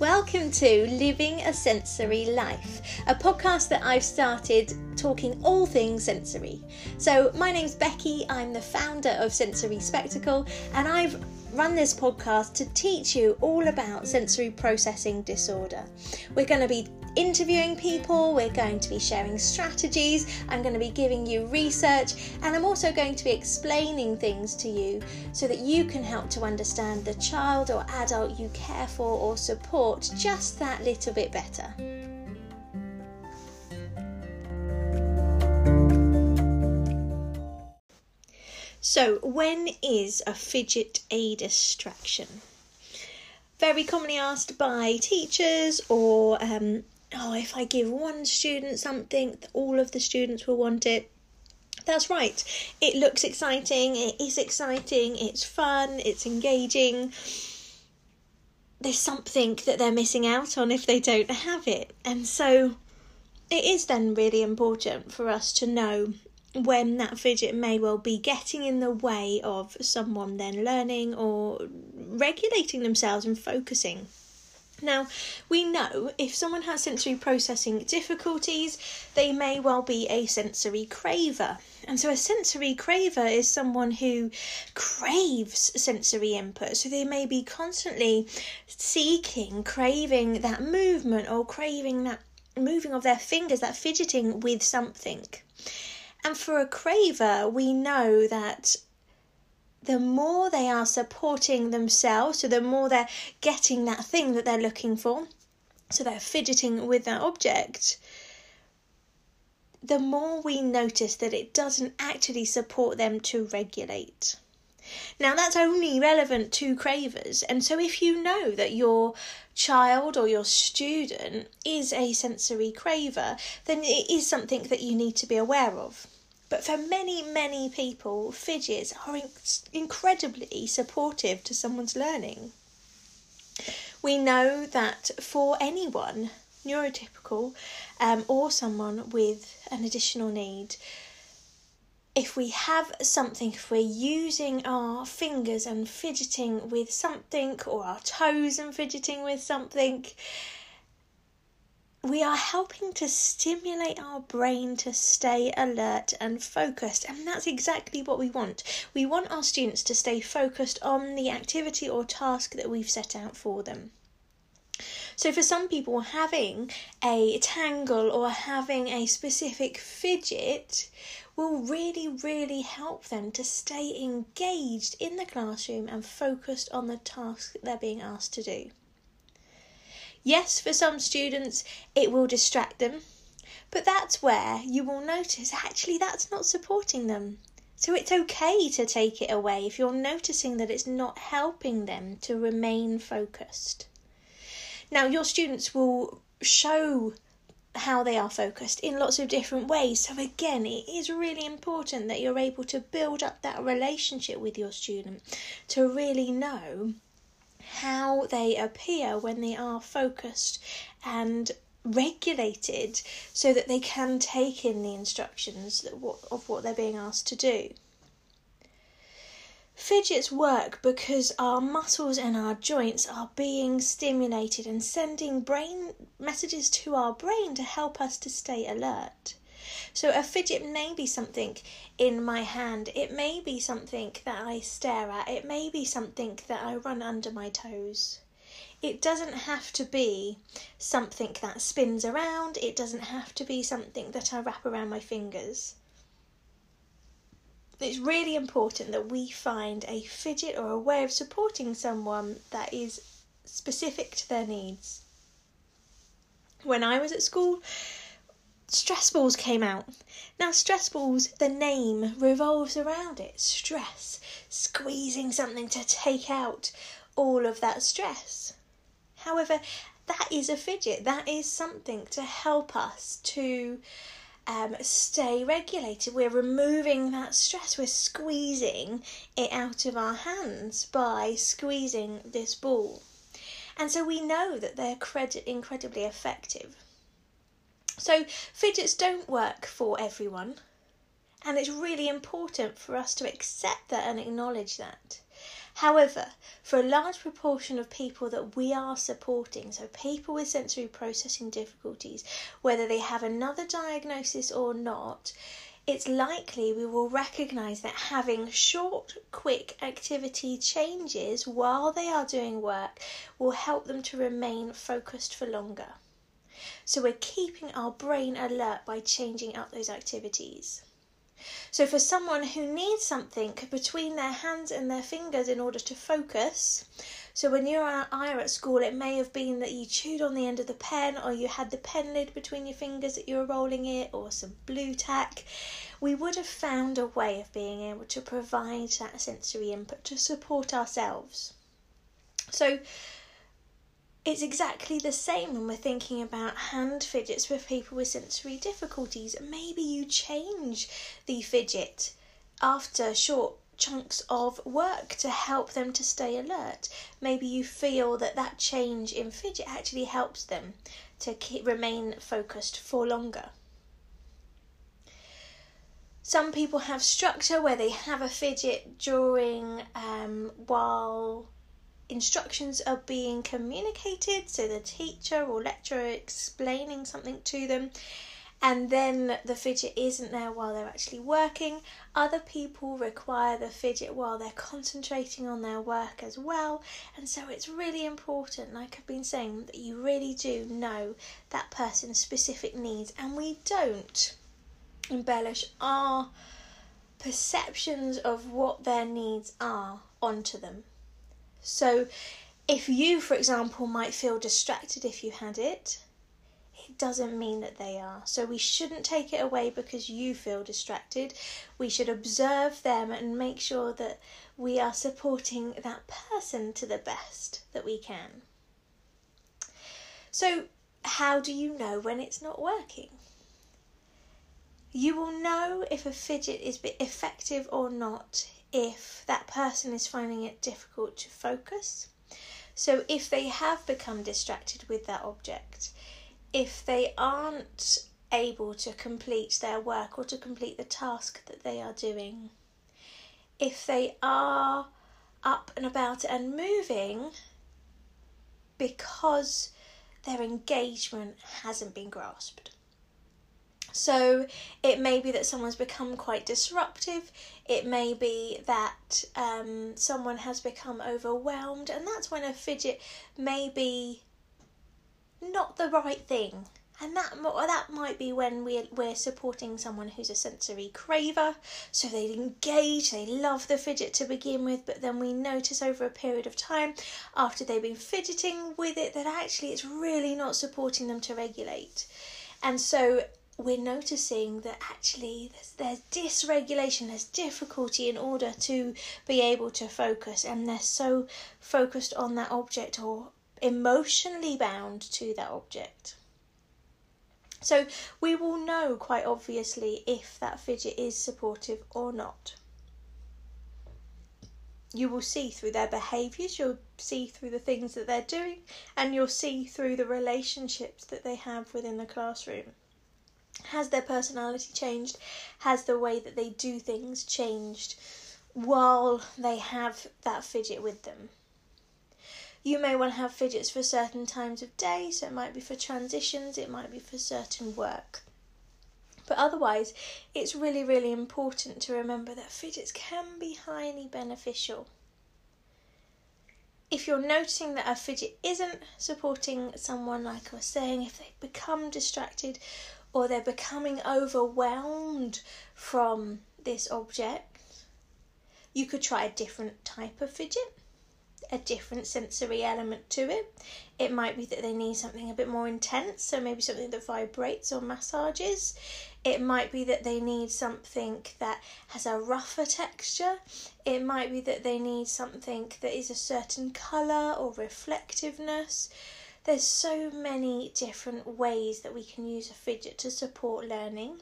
Welcome to Living a Sensory Life, a podcast that I've started talking all things sensory. So, my name's Becky, I'm the founder of Sensory Spectacle, and I've run this podcast to teach you all about sensory processing disorder. We're going to be interviewing people, we're going to be sharing strategies, I'm going to be giving you research, and I'm also going to be explaining things to you so that you can help to understand the child or adult you care for or support just that little bit better. So, when is a fidget a distraction? Very commonly asked by teachers or um, oh, if I give one student something, all of the students will want it. That's right. It looks exciting, it is exciting, it's fun, it's engaging. There's something that they're missing out on if they don't have it. And so it is then really important for us to know when that fidget may well be getting in the way of someone then learning or regulating themselves and focusing. Now, we know if someone has sensory processing difficulties, they may well be a sensory craver. And so, a sensory craver is someone who craves sensory input. So, they may be constantly seeking, craving that movement or craving that moving of their fingers, that fidgeting with something. And for a craver, we know that the more they are supporting themselves, so the more they're getting that thing that they're looking for, so they're fidgeting with that object, the more we notice that it doesn't actually support them to regulate. Now, that's only relevant to cravers, and so if you know that your child or your student is a sensory craver, then it is something that you need to be aware of. But for many, many people, fidgets are incredibly supportive to someone's learning. We know that for anyone, neurotypical um, or someone with an additional need, if we have something, if we're using our fingers and fidgeting with something, or our toes and fidgeting with something, we are helping to stimulate our brain to stay alert and focused, and that's exactly what we want. We want our students to stay focused on the activity or task that we've set out for them. So, for some people, having a tangle or having a specific fidget will really, really help them to stay engaged in the classroom and focused on the task that they're being asked to do. Yes, for some students, it will distract them, but that's where you will notice actually that's not supporting them. So it's okay to take it away if you're noticing that it's not helping them to remain focused. Now, your students will show how they are focused in lots of different ways. So, again, it is really important that you're able to build up that relationship with your student to really know how they appear when they are focused and regulated so that they can take in the instructions of what they're being asked to do. Fidgets work because our muscles and our joints are being stimulated and sending brain messages to our brain to help us to stay alert. So a fidget may be something in my hand, it may be something that I stare at, it may be something that I run under my toes. It doesn't have to be something that spins around, it doesn't have to be something that I wrap around my fingers. It's really important that we find a fidget or a way of supporting someone that is specific to their needs. When I was at school, stress balls came out. Now, stress balls, the name revolves around it stress, squeezing something to take out all of that stress. However, that is a fidget, that is something to help us to um, stay regulated. We're removing that stress, we're squeezing it out of our hands by squeezing this ball. And so we know that they're credit incredibly effective. So, fidgets don't work for everyone, and it's really important for us to accept that and acknowledge that. However, for a large proportion of people that we are supporting, so people with sensory processing difficulties, whether they have another diagnosis or not, it's likely we will recognise that having short, quick activity changes while they are doing work will help them to remain focused for longer. So we're keeping our brain alert by changing up those activities. So, for someone who needs something between their hands and their fingers in order to focus, so when you are at school, it may have been that you chewed on the end of the pen, or you had the pen lid between your fingers that you were rolling it, or some Blu Tack. We would have found a way of being able to provide that sensory input to support ourselves. So, it's exactly the same when we're thinking about hand fidgets for people with sensory difficulties. Maybe you change the fidget after short chunks of work to help them to stay alert. Maybe you feel that that change in fidget actually helps them to keep, remain focused for longer. Some people have structure where they have a fidget during um, while instructions are being communicated, so the teacher or lecturer explaining something to them, and then the fidget isn't there while they're actually working. Other people require the fidget while they're concentrating on their work as well, and so it's really important, like I've been saying, that you really do know that person's specific needs, and we don't embellish our perceptions of what their needs are onto them. So, if you, for example, might feel distracted if you had it, it doesn't mean that they are. So, we shouldn't take it away because you feel distracted. We should observe them and make sure that we are supporting that person to the best that we can. So, how do you know when it's not working? You will know if a fidget is effective or not if that person is finding it difficult to focus. So, if they have become distracted with that object, if they aren't able to complete their work or to complete the task that they are doing, if they are up and about and moving because their engagement hasn't been grasped. So it may be that someone's become quite disruptive. It may be that um, someone has become overwhelmed, and that's when a fidget may be not the right thing. And that that might be when we're, we're supporting someone who's a sensory craver. So they engage, they love the fidget to begin with, but then we notice over a period of time, after they've been fidgeting with it, that actually it's really not supporting them to regulate. And so we're noticing that actually there's, there's, dysregulation, there's difficulty in order to be able to focus, and they're so focused on that object or emotionally bound to that object. So we will know quite obviously if that fidget is supportive or not. You will see through their behaviours, you'll see through the things that they're doing, and you'll see through the relationships that they have within the classroom. Has their personality changed? Has the way that they do things changed while they have that fidget with them? You may well have fidgets for certain times of day, so it might be for transitions, it might be for certain work. But otherwise, it's really, really important to remember that fidgets can be highly beneficial. If you're noticing that a fidget isn't supporting someone, like I was saying, if they become distracted or they're becoming overwhelmed from this object, you could try a different type of fidget, a different sensory element to it. It might be that they need something a bit more intense, so maybe something that vibrates or massages. It might be that they need something that has a rougher texture. It might be that they need something that is a certain colour or reflectiveness. There's so many different ways that we can use a fidget to support learning.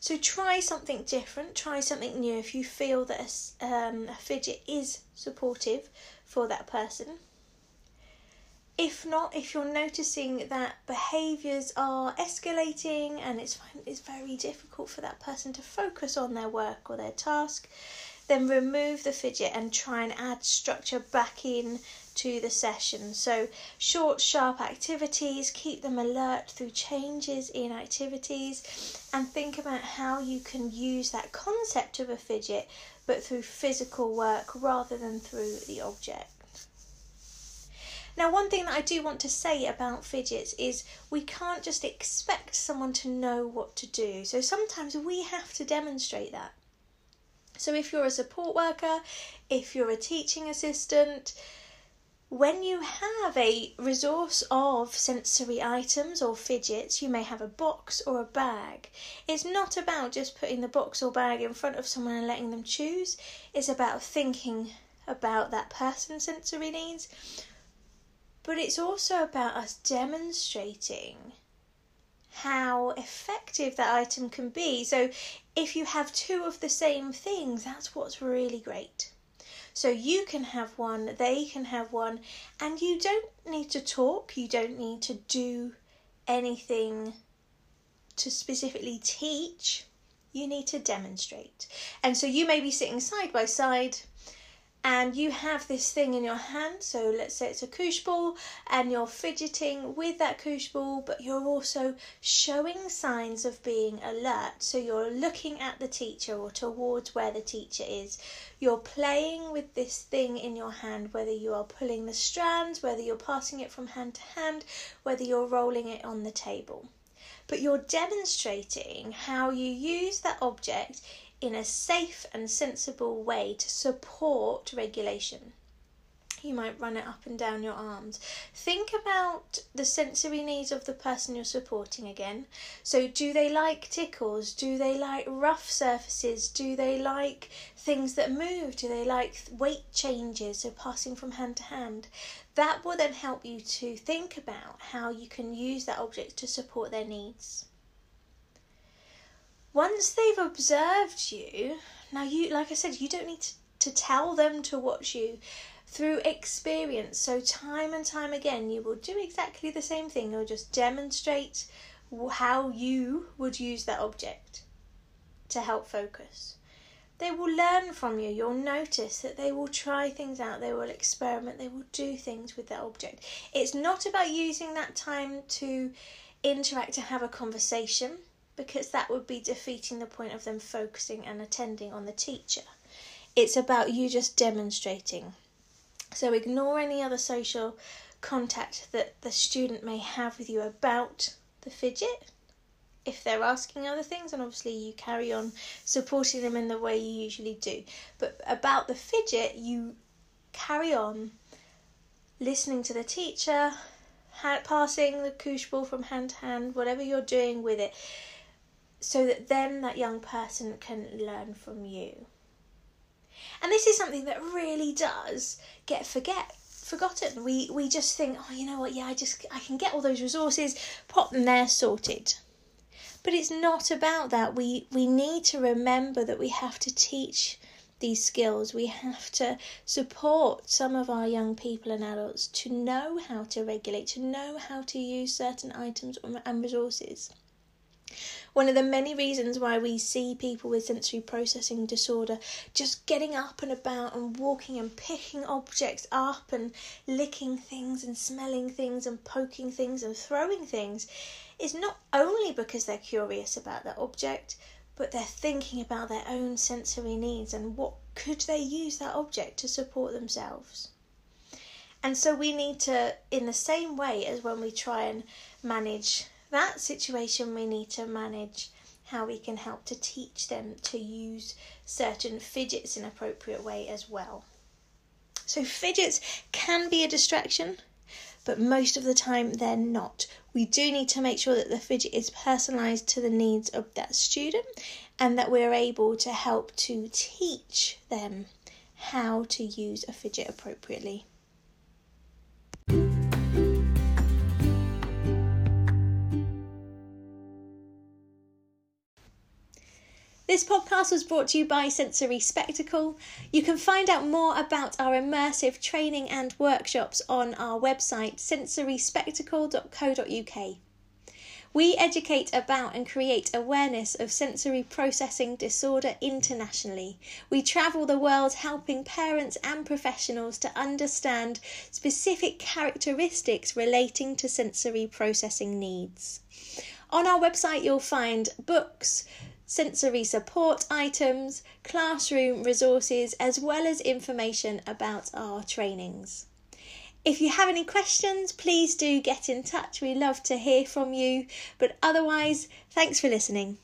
So try something different, try something new if you feel that a, um, a fidget is supportive for that person. If not, if you're noticing that behaviours are escalating and it's it's very difficult for that person to focus on their work or their task, then remove the fidget and try and add structure back in to the session. So, short, sharp activities, keep them alert through changes in activities, and think about how you can use that concept of a fidget but through physical work rather than through the object. Now, one thing that I do want to say about fidgets is we can't just expect someone to know what to do. So sometimes we have to demonstrate that. So if you're a support worker, if you're a teaching assistant, when you have a resource of sensory items or fidgets, you may have a box or a bag. It's not about just putting the box or bag in front of someone and letting them choose, it's about thinking about that person's sensory needs, but it's also about us demonstrating how effective that item can be. So, if you have two of the same things, that's what's really great. So, you can have one, they can have one, and you don't need to talk, you don't need to do anything to specifically teach, you need to demonstrate. And so, you may be sitting side by side and you have this thing in your hand. So let's say it's a koosh ball, and you're fidgeting with that koosh ball, but you're also showing signs of being alert. So you're looking at the teacher or towards where the teacher is. You're playing with this thing in your hand, whether you are pulling the strands, whether you're passing it from hand to hand, whether you're rolling it on the table. But you're demonstrating how you use that object in a safe and sensible way to support regulation. You might run it up and down your arms. Think about the sensory needs of the person you're supporting again. So, do they like tickles? Do they like rough surfaces? Do they like things that move? Do they like weight changes? So, passing from hand to hand. That will then help you to think about how you can use that object to support their needs once they've observed you, now you, like I said, you don't need to, to tell them to watch you through experience. So, time and time again, you will do exactly the same thing. You'll just demonstrate how you would use that object to help focus. They will learn from you. You'll notice that they will try things out, they will experiment, they will do things with that object. It's not about using that time to interact, to have a conversation because that would be defeating the point of them focusing and attending on the teacher. It's about you just demonstrating. So ignore any other social contact that the student may have with you about the fidget. If they're asking other things, and obviously you carry on supporting them in the way you usually do. But about the fidget, you carry on listening to the teacher, passing the koosh ball from hand to hand, whatever you're doing with it so that then that young person can learn from you. And this is something that really does get forget forgotten. We we just think, oh, you know what? Yeah, I just I can get all those resources, pop them there, sorted. But it's not about that. We we need to remember that we have to teach these skills. We have to support some of our young people and adults to know how to regulate, to know how to use certain items and resources. One of the many reasons why we see people with sensory processing disorder just getting up and about and walking and picking objects up and licking things and smelling things and poking things and throwing things is not only because they're curious about that object, but they're thinking about their own sensory needs and what could they use that object to support themselves. And so we need to, in the same way as when we try and manage that situation, we need to manage how we can help to teach them to use certain fidgets in appropriate way as well. So, fidgets can be a distraction, but most of the time they're not. We do need to make sure that the fidget is personalised to the needs of that student and that we're able to help to teach them how to use a fidget appropriately. This podcast was brought to you by Sensory Spectacle. You can find out more about our immersive training and workshops on our website sensoryspectacle.co.uk. We educate about and create awareness of sensory processing disorder internationally. We travel the world helping parents and professionals to understand specific characteristics relating to sensory processing needs. On our website, you'll find books, sensory support items, classroom resources, as well as information about our trainings. If you have any questions, please do get in touch. We love to hear from you. But otherwise, thanks for listening.